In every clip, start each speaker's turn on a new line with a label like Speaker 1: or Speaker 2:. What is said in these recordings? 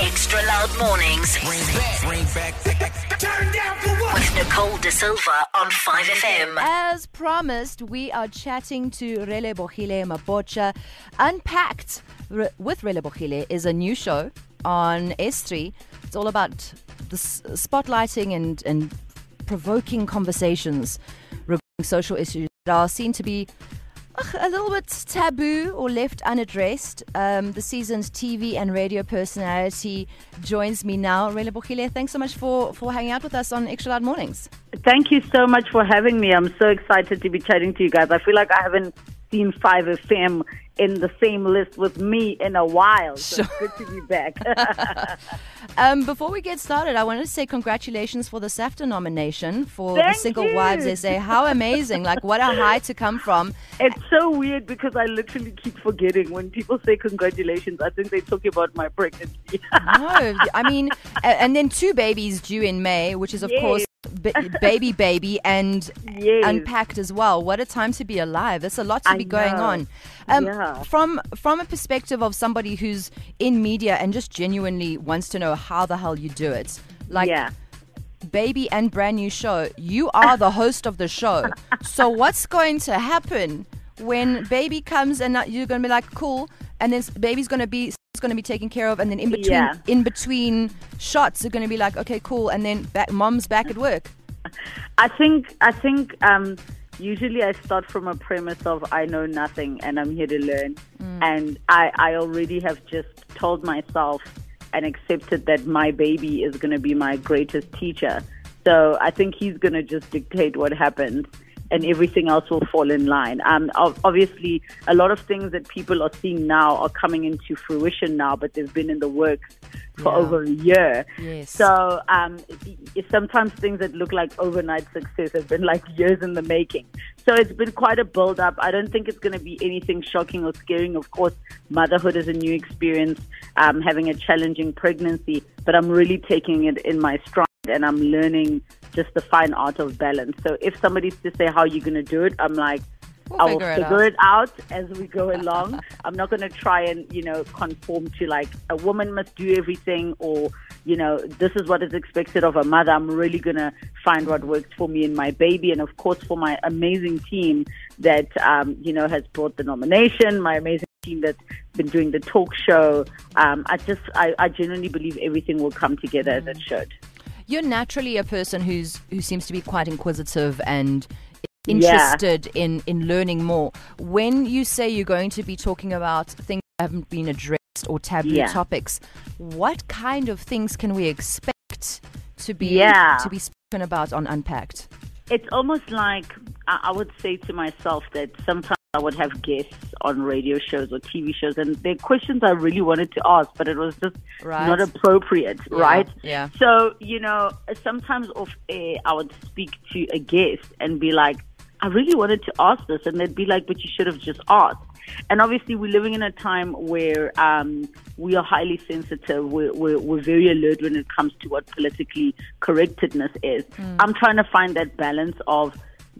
Speaker 1: Xtra Loud Mornings with Nicole Da Silva on 5FM.
Speaker 2: As promised, we are chatting to Relebogile Mabotja. Unpacked with Rele Relebogile is a new show on S3. It's all about the spotlighting and, and provoking conversations regarding social issues that are seen to be ugh, a little bit taboo or left unaddressed. Um, the season's TV and radio personality joins me now. Relebogile, thanks so much for, for hanging out with us on Xtra Loud Mornings.
Speaker 3: Thank you so much for having me. I'm so excited to be chatting to you guys. I feel like I haven't seen 5FM in the same list with me in a while. So it's good to be back.
Speaker 2: Um, before we get started, I wanted to say congratulations for the SAFTA nomination for the Single
Speaker 3: you.
Speaker 2: Wives SA. How amazing! Like, what a high to come from.
Speaker 3: it's so weird because I literally keep forgetting when people say congratulations. I think they talk about my pregnancy.
Speaker 2: No, I mean, and then two babies due in May, which is, of
Speaker 3: Yes.
Speaker 2: course, ba- baby, baby, and
Speaker 3: Yes.
Speaker 2: unpacked as well. What a time to be alive. There's a lot to
Speaker 3: I
Speaker 2: be going
Speaker 3: know.
Speaker 2: on. Um,
Speaker 3: Yeah.
Speaker 2: From from a perspective of somebody who's in media and just genuinely wants to know how the hell you do it, like.
Speaker 3: yeah.
Speaker 2: baby and brand new show. You are the host of the show. So what's going to happen when baby comes and you're going to be like cool and then baby's going to be is going to be taken care of and then in between
Speaker 3: Yeah.
Speaker 2: in between shots you're going to be like okay cool and then back, mom's back at work.
Speaker 3: I think I think um, usually I start from a premise of I know nothing and I'm here to learn, and I I already have just told myself and accepted that my baby is going to be my greatest teacher. So I think he's going to just dictate what happens. And everything else will fall in line. Um, obviously, a lot of things that people are seeing now are coming into fruition now, but they've been in the works for
Speaker 2: Yeah.
Speaker 3: over a year.
Speaker 2: Yes.
Speaker 3: So um, sometimes things that look like overnight success have been like years in the making. So it's been quite a build up. I don't think it's going to be anything shocking or scaring. Of course, motherhood is a new experience, um, having a challenging pregnancy, but I'm really taking it in my stride and I'm learning just the fine art of balance. So if somebody's to say how you're going to do it, I'm like,
Speaker 2: We'll
Speaker 3: I will
Speaker 2: figure it
Speaker 3: figure
Speaker 2: out.
Speaker 3: it out as we go along. I'm not going to try and, you know, conform to like a woman must do everything or, you know, this is what is expected of a mother. I'm really going to find what works for me and my baby. And of course, for my amazing team that, um, you know, has brought the nomination, my amazing team that's been doing the talk show. Um, I just, I, I genuinely believe everything will come together as it should.
Speaker 2: You're naturally a person who's who seems to be quite inquisitive and
Speaker 3: Yeah.
Speaker 2: interested in in learning more. When you say you're going to be talking about things that haven't been addressed or taboo
Speaker 3: Yeah.
Speaker 2: topics, what kind of things can we expect to be
Speaker 3: Yeah.
Speaker 2: to be spoken about on Unpacked?
Speaker 3: It's almost like I would say to myself that sometimes I would have guests on radio shows or TV shows, and they're questions I really wanted to ask, but it was just
Speaker 2: Right.
Speaker 3: not appropriate, right?
Speaker 2: yeah.
Speaker 3: So, you know, sometimes off air, I would speak to a guest and be like, I really wanted to ask this, and they'd be like, but you should have just asked. And obviously, we're living in a time where um, we are highly sensitive. We're, we're, we're very alert when it comes to what politically correctness is. I'm trying to find that balance of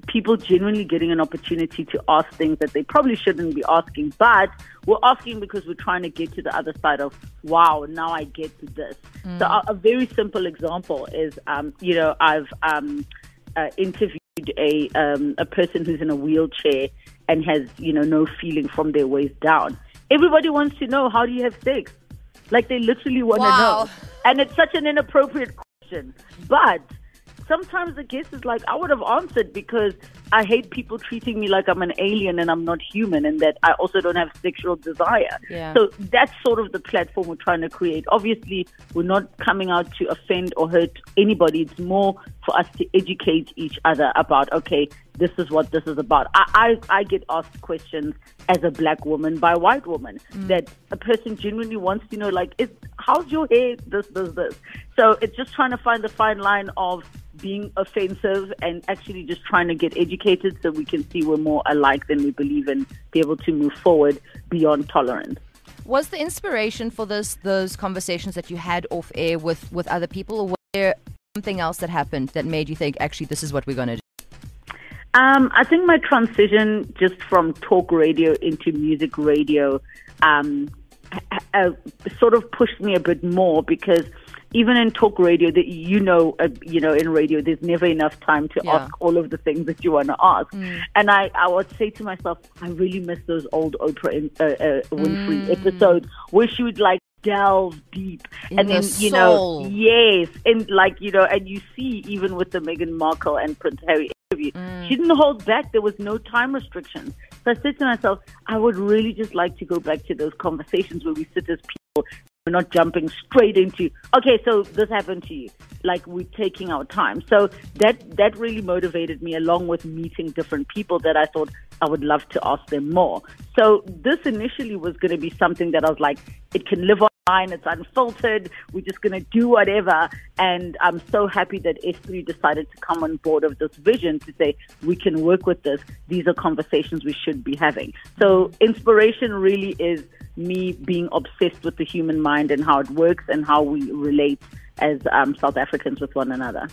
Speaker 3: people genuinely getting an opportunity to ask things that they probably shouldn't be asking, but we're asking because we're trying to get to the other side of, wow, now I get to this. So, a, a very simple example is, um, you know, I've um, uh, interviewed a um, a person who's in a wheelchair and has you know no feeling from their waist down. Everybody wants to know how do you have sex? Like they literally want to
Speaker 2: Wow.
Speaker 3: know, and it's such an inappropriate question. But sometimes the guest is like, I would have answered because I hate people treating me like I'm an alien and I'm not human, and that I also don't have sexual desire.
Speaker 2: Yeah.
Speaker 3: So that's sort of the platform we're trying to create. Obviously, we're not coming out to offend or hurt anybody. It's more for us to educate each other about, okay, this is what this is about. I, I, I get asked questions as a black woman by a white woman mm. that a person genuinely wants to know, like, is, how's your hair? This, this, this. So it's just trying to find the fine line of being offensive and actually just trying to get educated so we can see we're more alike than we believe and be able to move forward beyond tolerance.
Speaker 2: Was the inspiration for this those conversations that you had off air with with other people, or was there something else that happened that made you think actually this is what we're going to do?
Speaker 3: Um, I think my transition just from talk radio into music radio um, uh, sort of pushed me a bit more because even in talk radio, that you know, uh, you know, in radio, there's never enough time to
Speaker 2: Yeah.
Speaker 3: ask all of the things that you want to ask. And I, I would say to myself, I really miss those old Oprah in, uh, uh, Winfrey episodes where she would like delve deep
Speaker 2: In
Speaker 3: and
Speaker 2: the
Speaker 3: then you know, yes, and like you know, and you see even with the Meghan Markle and Prince Harry interview, she didn't hold back. There was no time restrictions. So I said to myself, I would really just like to go back to those conversations where we sit as people. We're not jumping straight into, okay, so this happened to you. Like we're taking our time. So that, that really motivated me along with meeting different people that I thought I would love to ask them more. So this initially was going to be something that I was like, it can live online, it's unfiltered, we're just going to do whatever. And I'm so happy that S3 decided to come on board of this vision to say, we can work with this. These are conversations we should be having. So inspiration really is me being obsessed with the human mind and how it works and how we relate as um, South Africans with one another.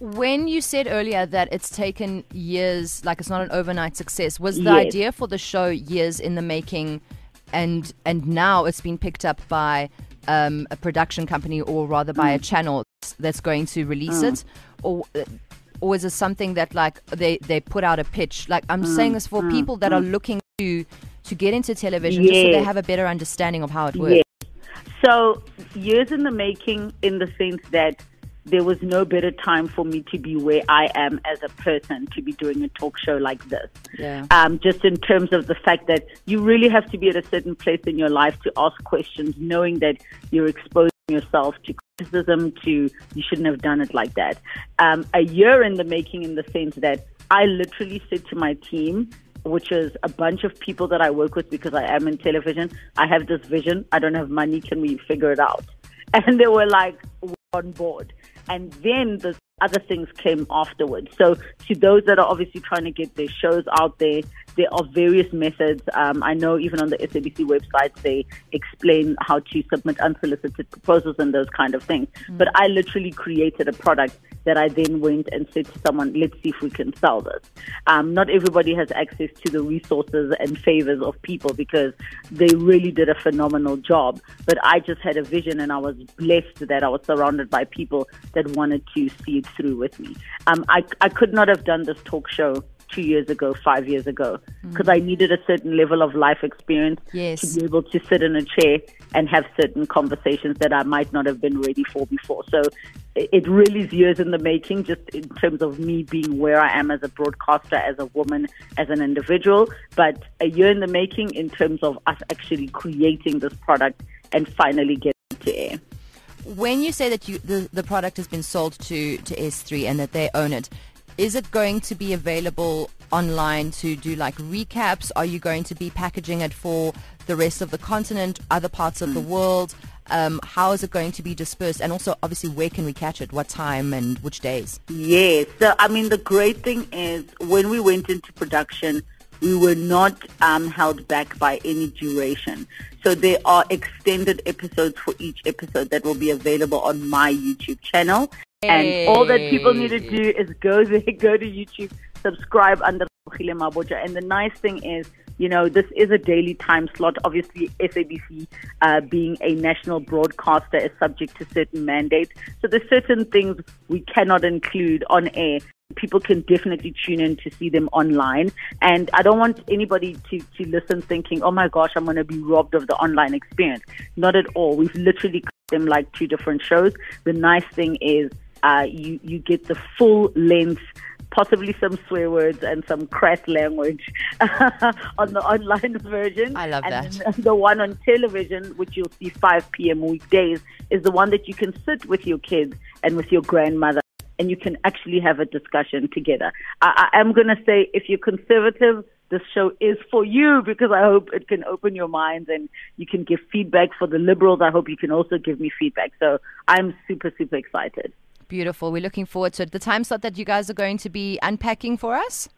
Speaker 2: When you said earlier that it's taken years, like it's not an overnight success, was the
Speaker 3: Yes.
Speaker 2: idea for the show years in the making, and and now it's been picked up by um, a production company or rather by a
Speaker 3: Mm.
Speaker 2: channel that's going to release it, or or is it something that like they they put out a pitch? Like I'm
Speaker 3: Mm.
Speaker 2: saying this for people that are looking to to get into television, just so they have a better understanding of how it works.
Speaker 3: Yes. So years in the making, in the sense that there was no better time for me to be where I am as a person to be doing a talk show like this.
Speaker 2: Yeah.
Speaker 3: Um, just in terms of the fact that you really have to be at a certain place in your life to ask questions, knowing that you're exposing yourself to criticism, to you shouldn't have done it like that. Um, a year in the making, in the sense that I literally said to my team, which is a bunch of people that I work with because I am in television. I have this vision. I don't have money. Can we figure it out? And they were like, "We're on board. And then the other things came afterwards. So to those that are obviously trying to get their shows out there, there are various methods. Um, I know even on the SABC website they explain how to submit unsolicited proposals and those kind of things. But I literally created a product that I then went and said to someone, let's see if we can sell this. Um, not everybody has access to the resources and favors of people because they really did a phenomenal job. But I just had a vision and I was blessed that I was surrounded by people that wanted to see it through with me. Um, I, I could not have done this talk show two years ago, five years ago, because I needed a certain level of life experience
Speaker 2: Yes.
Speaker 3: to be able to sit in a chair and have certain conversations that I might not have been ready for before. So it it really is years in the making, just in terms of me being where I am as a broadcaster, as a woman, as an individual, but a year in the making in terms of us actually creating this product and finally getting it to air.
Speaker 2: When you say that you the, the product has been sold to, to S3 and that they own it, is it going to be available online to do like recaps? Are you going to be packaging it for the rest of the continent, other parts of the world? Um, how is it going to be dispersed? And also, obviously, where can we catch it? What time and which days?
Speaker 3: Yes. So, I mean, the great thing is when we went into production, we were not um, held back by any duration. So there are extended episodes for each episode that will be available on my YouTube channel. And all that people need to do is go there, go to YouTube, subscribe under Khile Mabotja. And the nice thing is, you know, this is a daily time slot. Obviously, SABC, uh, being a national broadcaster, is subject to certain mandates. So there's certain things we cannot include on air. People can definitely tune in to see them online. And I don't want anybody to, to listen thinking, oh my gosh, I'm going to be robbed of the online experience. Not at all. We've literally cut them like two different shows. The nice thing is, uh, you, you get the full length possibly some swear words and some crass language on the online version.
Speaker 2: I love
Speaker 3: and
Speaker 2: that.
Speaker 3: The one on television, which you'll see 5 p.m. weekdays, is the one that you can sit with your kids and with your grandmother and you can actually have a discussion together. I, I am going to say if you're conservative, this show is for you because I hope it can open your minds and you can give feedback. For the liberals, I hope you can also give me feedback. So I'm super, super excited.
Speaker 2: Beautiful. We're looking forward to it. The time slot that you guys are going to be unpacking for us?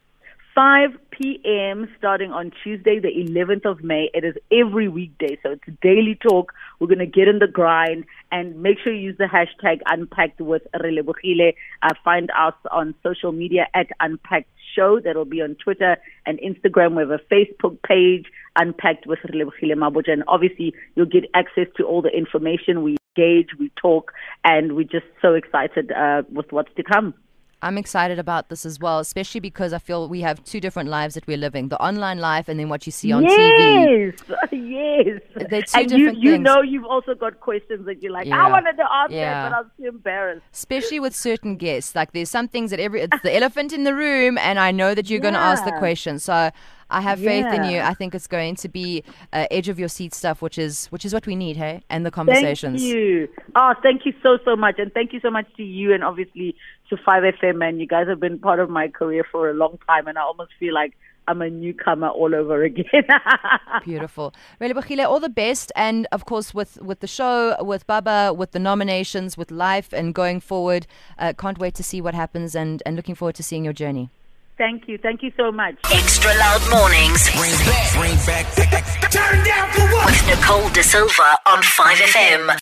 Speaker 3: 5 p.m. starting on Tuesday, the 11th of May. It is every weekday, so it's daily talk. We're going to get in the grind and make sure you use the hashtag Unpacked with Relebogile. Uh, find us on social media at Unpacked Show. That'll be on Twitter and Instagram. We have a Facebook page, Unpacked with Relebogile Mabotja. And obviously, you'll get access to all the information. We engage, we talk, and we're just so excited uh, with what's to come.
Speaker 2: I'm excited about this as well, especially because I feel we have two different lives that we're living the online life and then what you see on
Speaker 3: yes,
Speaker 2: TV.
Speaker 3: Yes,
Speaker 2: They're two
Speaker 3: and you,
Speaker 2: different
Speaker 3: you
Speaker 2: things.
Speaker 3: know you've also got questions that you're like,
Speaker 2: Yeah.
Speaker 3: I wanted to ask
Speaker 2: Yeah.
Speaker 3: that, but I'm too embarrassed.
Speaker 2: Especially with certain guests. Like there's some things that every, it's the elephant in the room, and I know that you're going to ask the question. So I have faith in you. I think it's going to be uh, edge of your seat stuff, which is which is what we need, hey? And the conversations.
Speaker 3: Thank you. Oh, thank you so, so much. And thank you so much to you and obviously to 5FM, man. You guys have been part of my career for a long time, and I almost feel like I'm a newcomer all over again.
Speaker 2: Beautiful. Really, all the best. And of course, with, with the show, with Baba, with the nominations, with life, and going forward, uh, can't wait to see what happens and, and looking forward to seeing your journey.
Speaker 3: Thank you. Thank you so much.
Speaker 1: Xtra loud mornings
Speaker 4: Bring back, bring back, turn down for what?
Speaker 1: with Nicole Da Silva on 5FM.